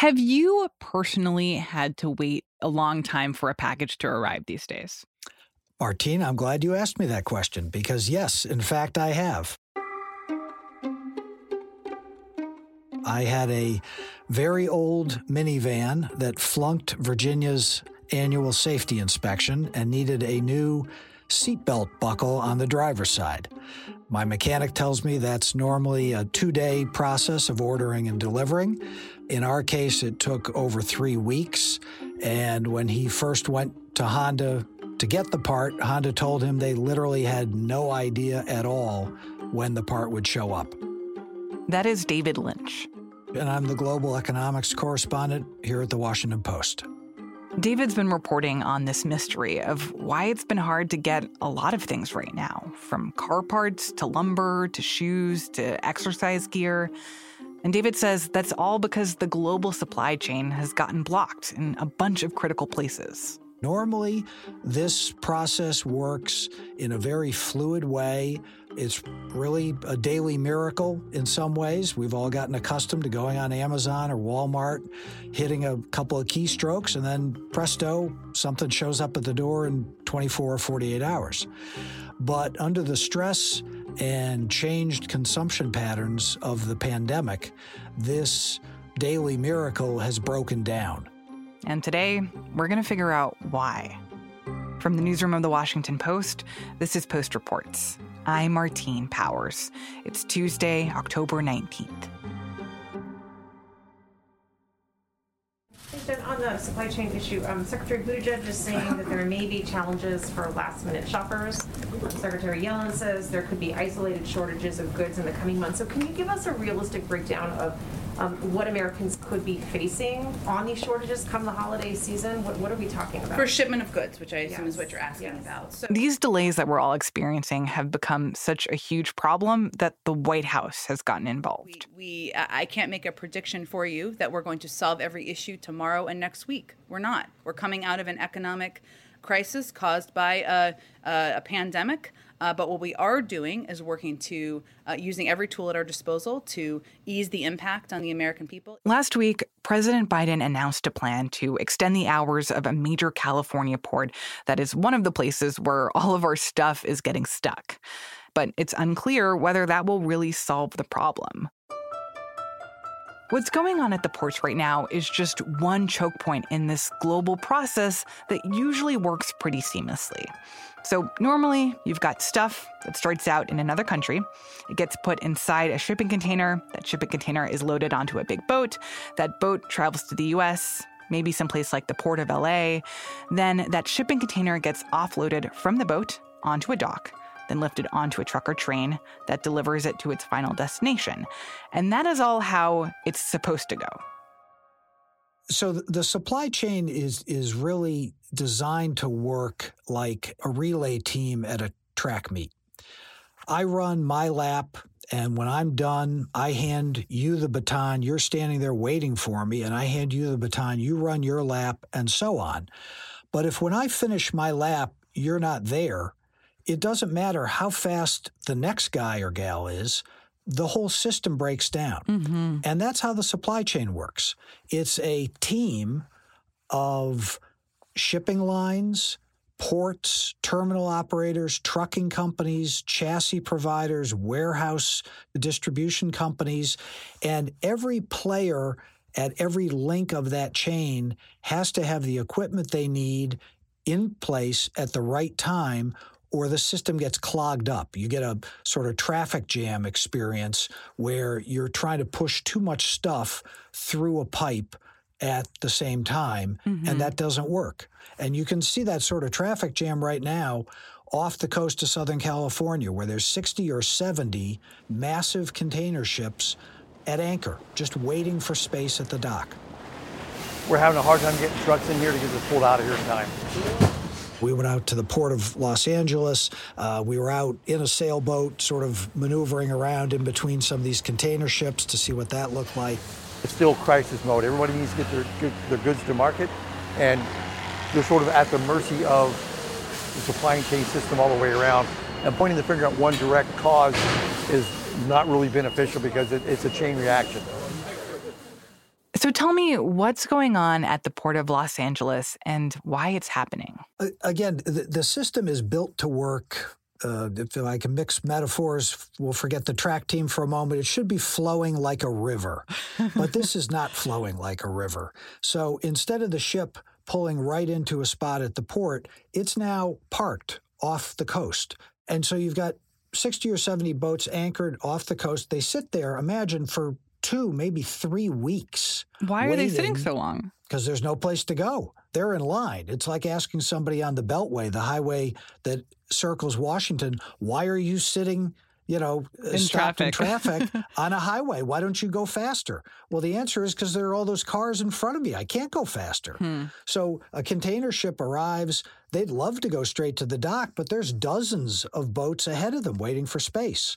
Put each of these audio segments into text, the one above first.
Have you personally had to wait a long time for a package to arrive these days? Martine, I'm glad you asked me that question because, yes, in fact, I have. I had a very old minivan that flunked Virginia's annual safety inspection and needed a new seatbelt buckle on the driver's side. My mechanic tells me that's normally a two day process of ordering and delivering. In our case, it took over three weeks. And when he first went to Honda to get the part, Honda told him they literally had no idea at all when the part would show up. That is David Lynch. And I'm the global economics correspondent here at the Washington Post. David's been reporting on this mystery of why it's been hard to get a lot of things right now, from car parts to lumber to shoes to exercise gear. And David says that's all because the global supply chain has gotten blocked in a bunch of critical places. Normally, this process works in a very fluid way. It's really a daily miracle in some ways. We've all gotten accustomed to going on Amazon or Walmart, hitting a couple of keystrokes, and then presto, something shows up at the door in 24 or 48 hours. But under the stress and changed consumption patterns of the pandemic, this daily miracle has broken down. And today, we're going to figure out why. From the newsroom of the Washington Post, this is Post Reports. I'm Martine Powers. It's Tuesday, October 19th. On the supply chain issue, um, Secretary Buttigieg is saying that there may be challenges for last-minute shoppers. Secretary Yellen says there could be isolated shortages of goods in the coming months. So can you give us a realistic breakdown of um, what Americans could be facing on these shortages come the holiday season? What, what are we talking about? For shipment of goods, which I assume Yes. is what you're asking Yes. about. So These delays that we're all experiencing have become such a huge problem that the White House has gotten involved. we I I can't make a prediction for you that we're going to solve every issue tomorrow and next week. We're not. We're coming out of an economic crisis caused by a, a, a pandemic. Uh, but what we are doing is working to uh, using every tool at our disposal to ease the impact on the American people. Last week, President Biden announced a plan to extend the hours of a major California port that is one of the places where all of our stuff is getting stuck. But it's unclear whether that will really solve the problem. What's going on at the ports right now is just one choke point in this global process that usually works pretty seamlessly. So, normally, you've got stuff that starts out in another country. It gets put inside a shipping container. That shipping container is loaded onto a big boat. That boat travels to the US, maybe someplace like the port of LA. Then that shipping container gets offloaded from the boat onto a dock, then lifted onto a truck or train that delivers it to its final destination. And that is all how it's supposed to go. So the supply chain is is really designed to work like a relay team at a track meet. I run my lap and when I'm done, I hand you the baton. You're standing there waiting for me and I hand you the baton. You run your lap and so on. But if when I finish my lap, you're not there, it doesn't matter how fast the next guy or gal is, the whole system breaks down. Mm-hmm. And that's how the supply chain works. It's a team of shipping lines, ports, terminal operators, trucking companies, chassis providers, warehouse distribution companies, and every player at every link of that chain has to have the equipment they need in place at the right time or the system gets clogged up. You get a sort of traffic jam experience where you're trying to push too much stuff through a pipe at the same time, Mhm. and that doesn't work. And you can see that sort of traffic jam right now off the coast of Southern California, where there's 60 or 70 massive container ships at anchor, just waiting for space at the dock. We're having a hard time getting trucks in here to get this pulled out of here in time. We went out to the port of Los Angeles. Uh, we were out in a sailboat, sort of maneuvering around in between some of these container ships to see what that looked like. It's still crisis mode. Everybody needs to get their, their goods to market, and they're sort of at the mercy of the supply chain system all the way around. And pointing the finger at one direct cause is not really beneficial because it, it's a chain reaction. So tell me what's going on at the Port of Los Angeles and why it's happening. Again, the, the system is built to work uh, if I can mix metaphors, we'll forget the track team for a moment. It should be flowing like a river, but this is not flowing like a river. So instead of the ship pulling right into a spot at the port, it's now parked off the coast. And so you've got 60 or 70 boats anchored off the coast. They sit there, imagine, for two, maybe three weeks. Why are they sitting so long? Because there's no place to go. They're in line. It's like asking somebody on the Beltway, the highway that circles Washington, why are you sitting, you know, uh, in stopped traffic. in traffic on a highway? Why don't you go faster? Well, the answer is because there are all those cars in front of me. I can't go faster. Hmm. So a container ship arrives. They'd love to go straight to the dock, but there's dozens of boats ahead of them waiting for space.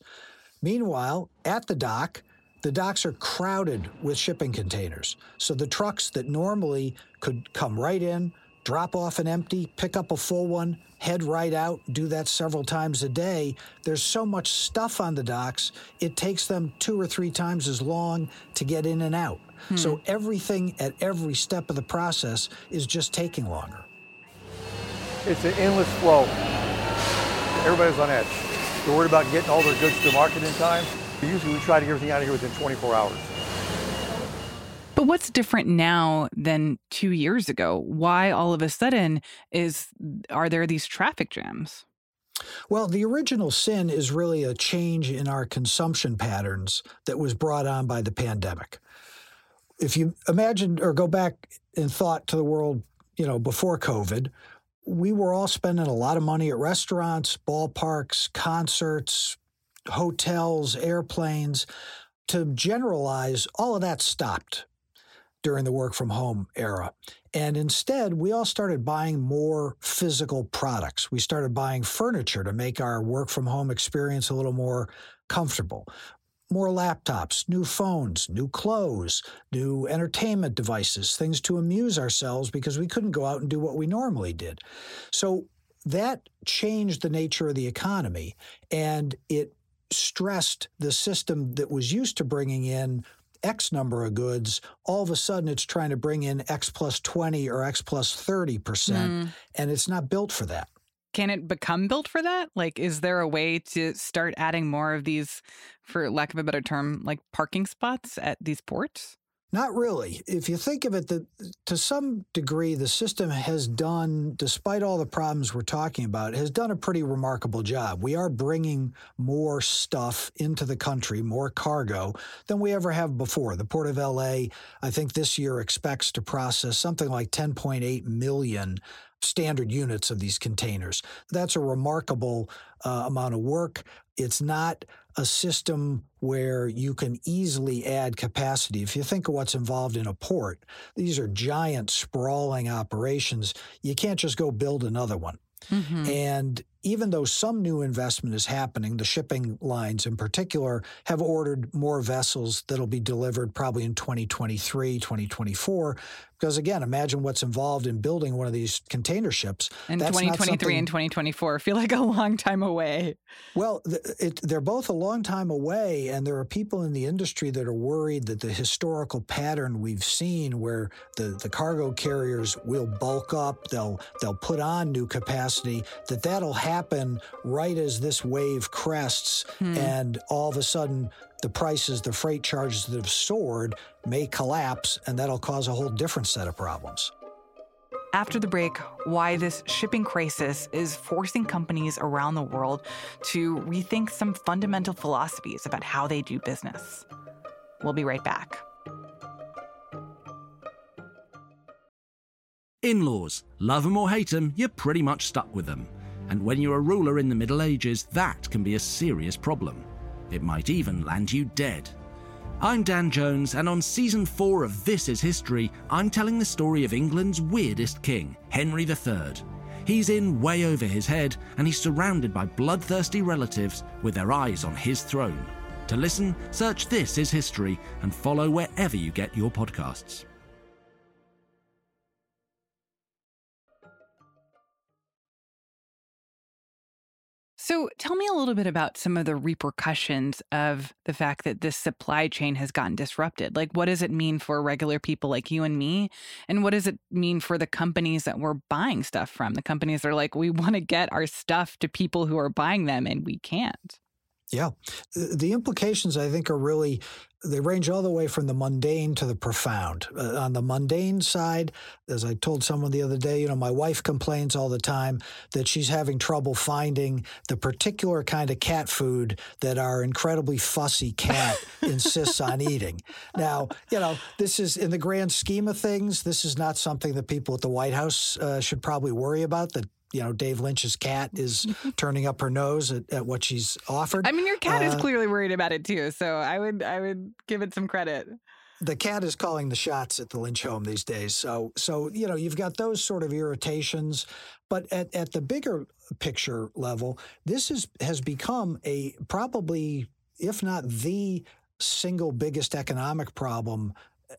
Meanwhile, at the dock, the docks are crowded with shipping containers. So the trucks that normally could come right in, drop off an empty, pick up a full one, head right out, do that several times a day. There's so much stuff on the docks, it takes them two or three times as long to get in and out. Hmm. So everything at every step of the process is just taking longer. It's an endless flow. Everybody's on edge. They're worried about getting all their goods to market in time. Usually we try to get everything out of here within 24 hours. But what's different now than two years ago? Why all of a sudden is are there these traffic jams? Well, the original sin is really a change in our consumption patterns that was brought on by the pandemic. If you imagine or go back in thought to the world, you know, before COVID, we were all spending a lot of money at restaurants, ballparks, concerts, hotels, airplanes. To generalize, all of that stopped during the work from home era. And instead, we all started buying more physical products. We started buying furniture to make our work from home experience a little more comfortable. More laptops, new phones, new clothes, new entertainment devices, things to amuse ourselves because we couldn't go out and do what we normally did. So that changed the nature of the economy and it stressed the system that was used to bringing in X number of goods, all of a sudden it's trying to bring in X plus 20 or X plus 30%, Mm. and it's not built for that. Can it become built for that? Like, is there a way to start adding more of these, for lack of a better term, like parking spots at these ports? Not really. If you think of it, the, to some degree, the system has done, despite all the problems we're talking about, has done a pretty remarkable job. We are bringing more stuff into the country, more cargo than we ever have before. The Port of LA, I think this year expects to process something like 10.8 million standard units of these containers. That's a remarkable uh, amount of work. It's not a system where you can easily add capacity. If you think of what's involved in a port, these are giant, sprawling operations. You can't just go build another one. Mm-hmm. And even though some new investment is happening, the shipping lines in particular have ordered more vessels that'll be delivered probably in 2023, 2024. Because again, imagine what's involved in building one of these container ships. And That's 2023 something- and 2024 feel like a long time away. Well, it, they're both a long time away, and there are people in the industry that are worried that the historical pattern we've seen, where the, the cargo carriers will bulk up, they'll they'll put on new capacity, that that'll happen right as this wave crests, hmm. and all of a sudden the prices, the freight charges that have soared may collapse, and that'll cause a whole different set of problems. After the break, why this shipping crisis is forcing companies around the world to rethink some fundamental philosophies about how they do business. We'll be right back. In laws, love them or hate them, you're pretty much stuck with them. And when you're a ruler in the Middle Ages, that can be a serious problem. It might even land you dead. I'm Dan Jones, and on season 4 of This Is History, I'm telling the story of England's weirdest king, Henry III. He's in way over his head, and he's surrounded by bloodthirsty relatives with their eyes on his throne. To listen, search This Is History and follow wherever you get your podcasts. So, tell me a little bit about some of the repercussions of the fact that this supply chain has gotten disrupted. Like, what does it mean for regular people like you and me? And what does it mean for the companies that we're buying stuff from? The companies that are like, we want to get our stuff to people who are buying them and we can't. Yeah. The implications, I think, are really, they range all the way from the mundane to the profound. Uh, on the mundane side, as I told someone the other day, you know, my wife complains all the time that she's having trouble finding the particular kind of cat food that our incredibly fussy cat insists on eating. Now, you know, this is, in the grand scheme of things, this is not something that people at the White House uh, should probably worry about, that you know, Dave Lynch's cat is turning up her nose at, at what she's offered. I mean, your cat uh, is clearly worried about it too, so I would I would give it some credit. The cat is calling the shots at the Lynch home these days. So so you know, you've got those sort of irritations, but at, at the bigger picture level, this is has become a probably if not the single biggest economic problem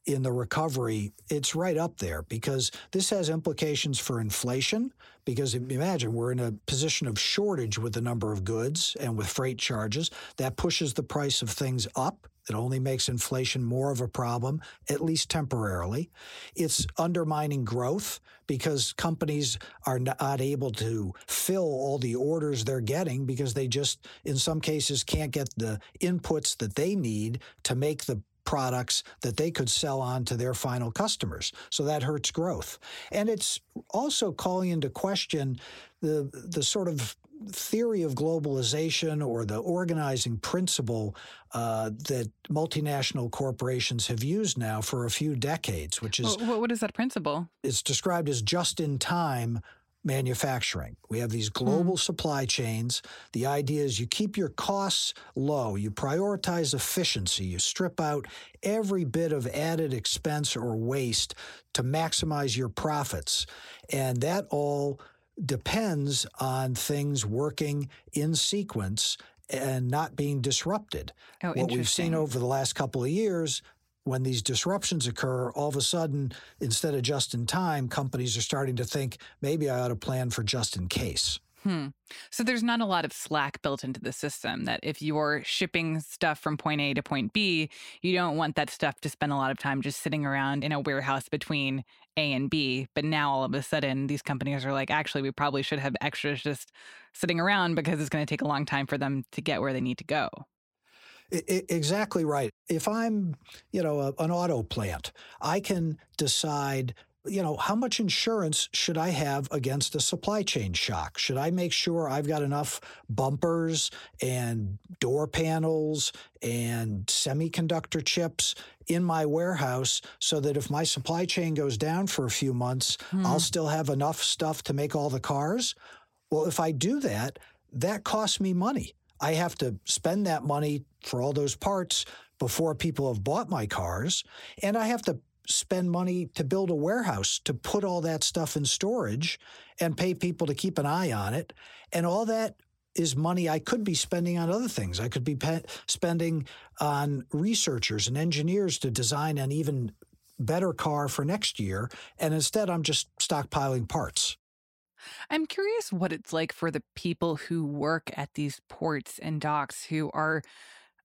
in the recovery, it's right up there because this has implications for inflation. Because imagine we're in a position of shortage with the number of goods and with freight charges. That pushes the price of things up. It only makes inflation more of a problem, at least temporarily. It's undermining growth because companies are not able to fill all the orders they're getting because they just, in some cases, can't get the inputs that they need to make the products that they could sell on to their final customers. So that hurts growth. And it's also calling into question the the sort of theory of globalization or the organizing principle uh, that multinational corporations have used now for a few decades, which is well, what is that principle? It's described as just in time manufacturing. We have these global mm. supply chains. The idea is you keep your costs low, you prioritize efficiency, you strip out every bit of added expense or waste to maximize your profits. And that all depends on things working in sequence and not being disrupted. Oh, what we've seen over the last couple of years when these disruptions occur, all of a sudden, instead of just in time, companies are starting to think maybe I ought to plan for just in case. Hmm. So there's not a lot of slack built into the system that if you're shipping stuff from point A to point B, you don't want that stuff to spend a lot of time just sitting around in a warehouse between A and B. But now all of a sudden, these companies are like, actually, we probably should have extras just sitting around because it's going to take a long time for them to get where they need to go. I, exactly right. If I'm, you know, a, an auto plant, I can decide you know, how much insurance should I have against a supply chain shock? Should I make sure I've got enough bumpers and door panels and semiconductor chips in my warehouse so that if my supply chain goes down for a few months, hmm. I'll still have enough stuff to make all the cars? Well, if I do that, that costs me money. I have to spend that money for all those parts before people have bought my cars. And I have to spend money to build a warehouse to put all that stuff in storage and pay people to keep an eye on it. And all that is money I could be spending on other things. I could be pe- spending on researchers and engineers to design an even better car for next year. And instead, I'm just stockpiling parts. I'm curious what it's like for the people who work at these ports and docks who are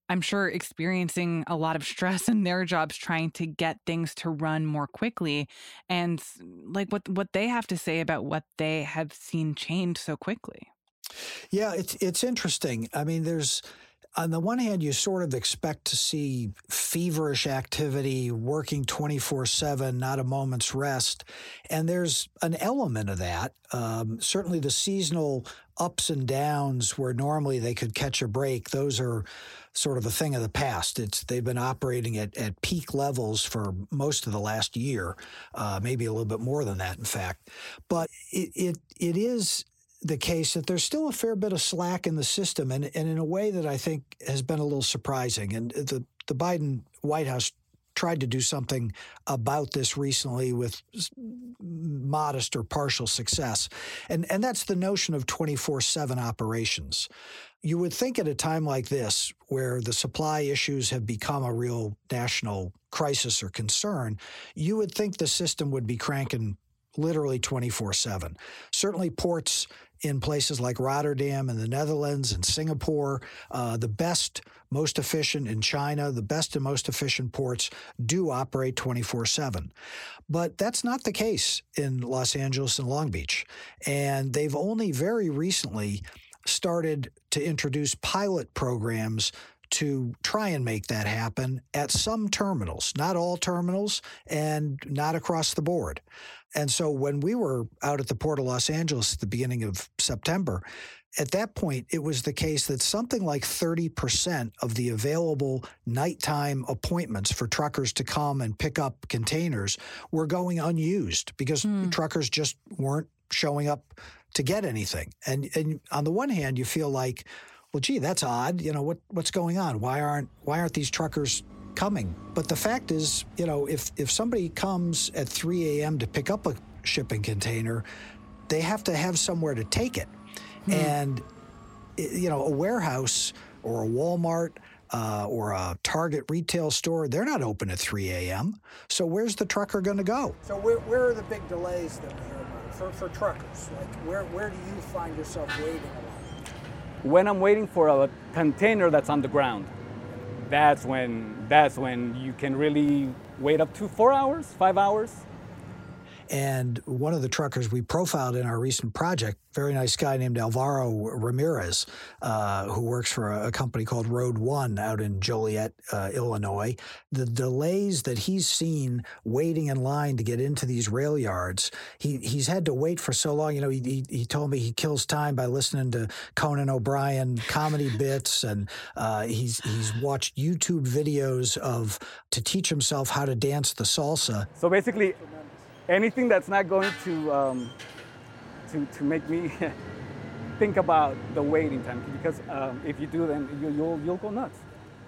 I'm sure experiencing a lot of stress in their jobs trying to get things to run more quickly and like what what they have to say about what they have seen change so quickly. Yeah, it's it's interesting. I mean, there's on the one hand, you sort of expect to see feverish activity, working 24 7, not a moment's rest. And there's an element of that. Um, certainly, the seasonal ups and downs where normally they could catch a break, those are sort of a thing of the past. It's they've been operating at, at peak levels for most of the last year, uh, maybe a little bit more than that, in fact. But it it, it is the case that there's still a fair bit of slack in the system, and, and in a way that I think has been a little surprising. And the the Biden White House tried to do something about this recently with modest or partial success. And, and that's the notion of 24 7 operations. You would think at a time like this, where the supply issues have become a real national crisis or concern, you would think the system would be cranking literally 24 7. Certainly, ports in places like Rotterdam and the Netherlands and Singapore. Uh, the best, most efficient in China, the best and most efficient ports do operate 24 7. But that's not the case in Los Angeles and Long Beach. And they've only very recently started to introduce pilot programs to try and make that happen at some terminals, not all terminals and not across the board. And so when we were out at the Port of Los Angeles at the beginning of September, at that point, it was the case that something like 30% of the available nighttime appointments for truckers to come and pick up containers were going unused because hmm. truckers just weren't showing up to get anything. And and on the one hand, you feel like, well, gee, that's odd. You know what what's going on? Why aren't why aren't these truckers coming? But the fact is, you know, if if somebody comes at 3 a.m. to pick up a shipping container, they have to have somewhere to take it. Hmm. And you know, a warehouse or a Walmart uh, or a Target retail store, they're not open at 3 a.m. So where's the trucker going to go? So where, where are the big delays that we hear about for, for truckers? Like where, where do you find yourself waiting a lot? When I'm waiting for a container that's on the ground, that's when that's when you can really wait up to four hours, five hours. And one of the truckers we profiled in our recent project, very nice guy named Alvaro Ramirez, uh, who works for a, a, company called Road One out in Joliet, uh, Illinois. The delays that he's seen waiting in line to get into these rail yards, he, he's had to wait for so long. You know, he, he, he told me he kills time by listening to Conan O'Brien comedy bits, and uh, he's he's watched YouTube videos of to teach himself how to dance the salsa. So basically, anything that's not going to um, to, to make me think about the waiting time because um, if you do then you, will you'll go nuts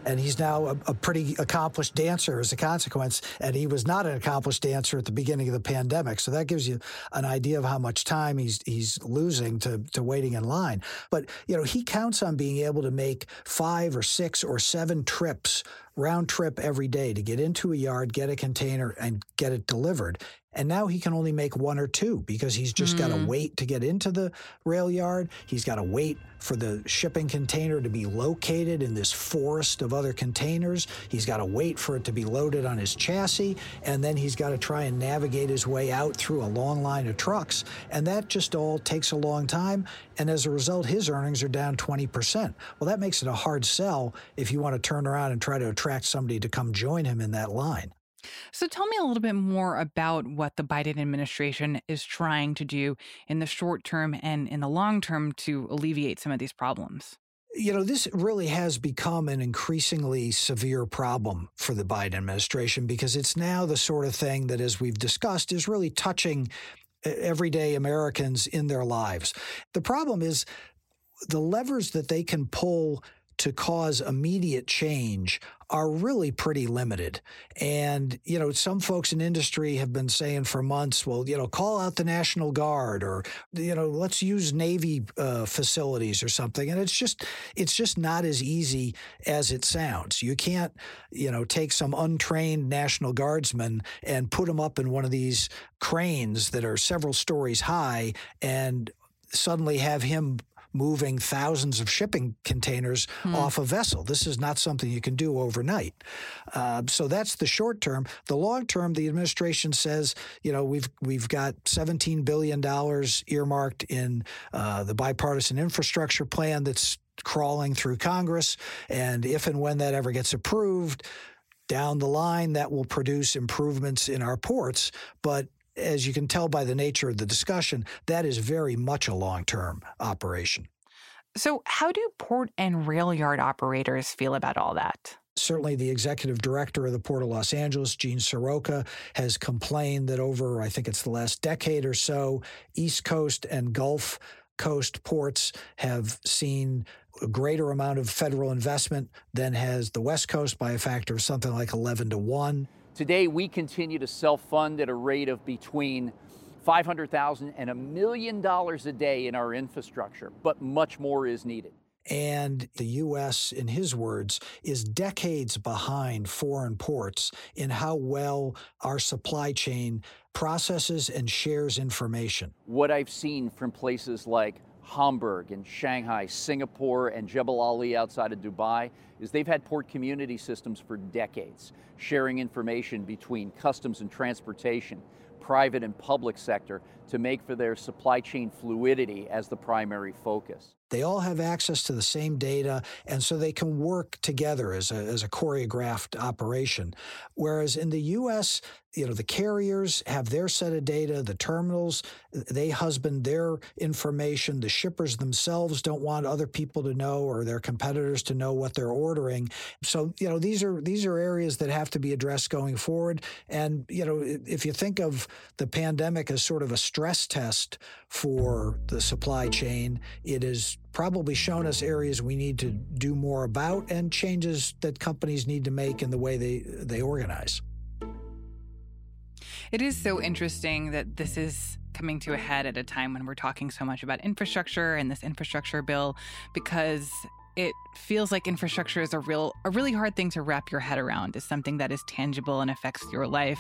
and he's now a, a, pretty accomplished dancer as a consequence. And he was not an accomplished dancer at the beginning of the pandemic, so that gives you an idea of how much time he's he's losing to to waiting in line. But you know, he counts on being able to make five or six or seven trips round trip every day to get into a yard, get a container, and get it delivered. And now he can only make one or two because he's just mm. got to wait to get into the rail yard. He's got to wait for the shipping container to be located in this forest of other containers. He's got to wait for it to be loaded on his chassis. And then he's got to try and navigate his way out through a long line of trucks. And that just all takes a long time. And as a result, his earnings are down 20%. Well, that makes it a hard sell if you want to turn around and try to attract somebody to come join him in that line. So tell me a little bit more about what the Biden administration is trying to do in the short term and in the long term to alleviate some of these problems. You know, this really has become an increasingly severe problem for the Biden administration because it's now the sort of thing that, as we've discussed, is really touching everyday Americans in their lives. The problem is the levers that they can pull to cause immediate change are really pretty limited. And, you know, some folks in industry have been saying for months, well, you know, call out the National Guard or, you know, let's use Navy uh, facilities or something. And it's just, it's just not as easy as it sounds. You can't, you know, take some untrained National Guardsman and put them up in one of these cranes that are several stories high and suddenly have him moving thousands of shipping containers hmm. off a vessel. This is not something you can do overnight. Uh, so that's the short term. The long term, the administration says, you know, we've we've got 17 billion dollars earmarked in uh, the bipartisan infrastructure plan that's crawling through Congress, and if and when that ever gets approved down the line that will produce improvements in our ports but as you can tell by the nature of the discussion, that is very much a long term operation. So, how do port and rail yard operators feel about all that? Certainly, the executive director of the Port of Los Angeles, Gene Seroka, has complained that over, I think it's the last decade or so, East Coast and Gulf Coast ports have seen a greater amount of federal investment than has the West Coast by a factor of something like 11 to 1. Today, we continue to self-fund at a rate of between 500,000 and a million dollars a day in our infrastructure, but much more is needed. And the U.S., in his words, is decades behind foreign ports in how well our supply chain processes and shares information. What I've seen from places like Hamburg and Shanghai, Singapore, and Jebel Ali outside of Dubai is they've had port community systems for decades, sharing information between customs and transportation, private and public sector to make for their supply chain fluidity as the primary focus. They all have access to the same data, and so they can work together as a, as a choreographed operation. Whereas in the U.S., you know, the carriers have their set of data, the terminals, they husband their information. The shippers themselves don't want other people to know or their competitors to know what they're ordering. So, you know, these are these are areas that have to be addressed going forward. And, you know, if you think of the pandemic as sort of a stress test for the supply chain, it is probably shown us areas we need to do more about and changes that companies need to make in the way they, they organize. It is so interesting that this is coming to a head at a time when we're talking so much about infrastructure and this infrastructure bill because it feels like infrastructure is a real a really hard thing to wrap your head around is something that is tangible and affects your life.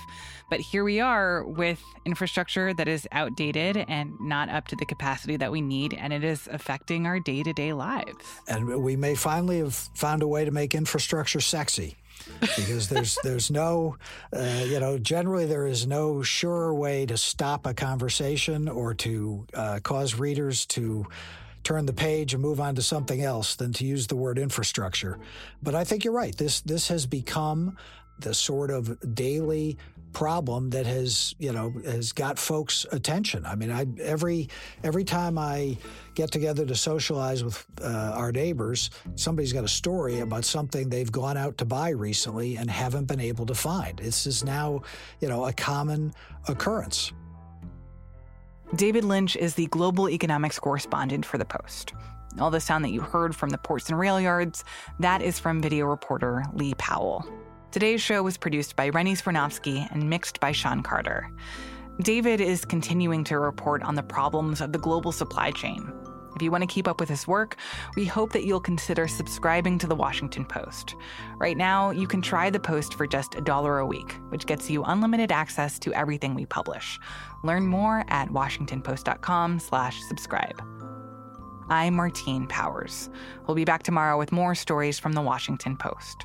But here we are with infrastructure that is outdated and not up to the capacity that we need and it is affecting our day-to-day lives. And we may finally have found a way to make infrastructure sexy because there's there's no uh, you know generally there is no sure way to stop a conversation or to uh, cause readers to turn the page and move on to something else than to use the word infrastructure. But I think you're right. This this has become the sort of daily problem that has you know has got folks attention i mean i every every time i get together to socialize with uh, our neighbors somebody's got a story about something they've gone out to buy recently and haven't been able to find this is now you know a common occurrence David Lynch is the global economics correspondent for The Post. All the sound that you heard from the ports and rail yards, that is from video reporter Lee Powell. Today's show was produced by Rennie Svirnovskiy and mixed by Sean Carter. David is continuing to report on the problems of the global supply chain. If you want to keep up with his work, we hope that you'll consider subscribing to the Washington Post. Right now, you can try the Post for just a dollar a week, which gets you unlimited access to everything we publish. Learn more at washingtonpost.com/slash-subscribe. I'm Martine Powers. We'll be back tomorrow with more stories from the Washington Post.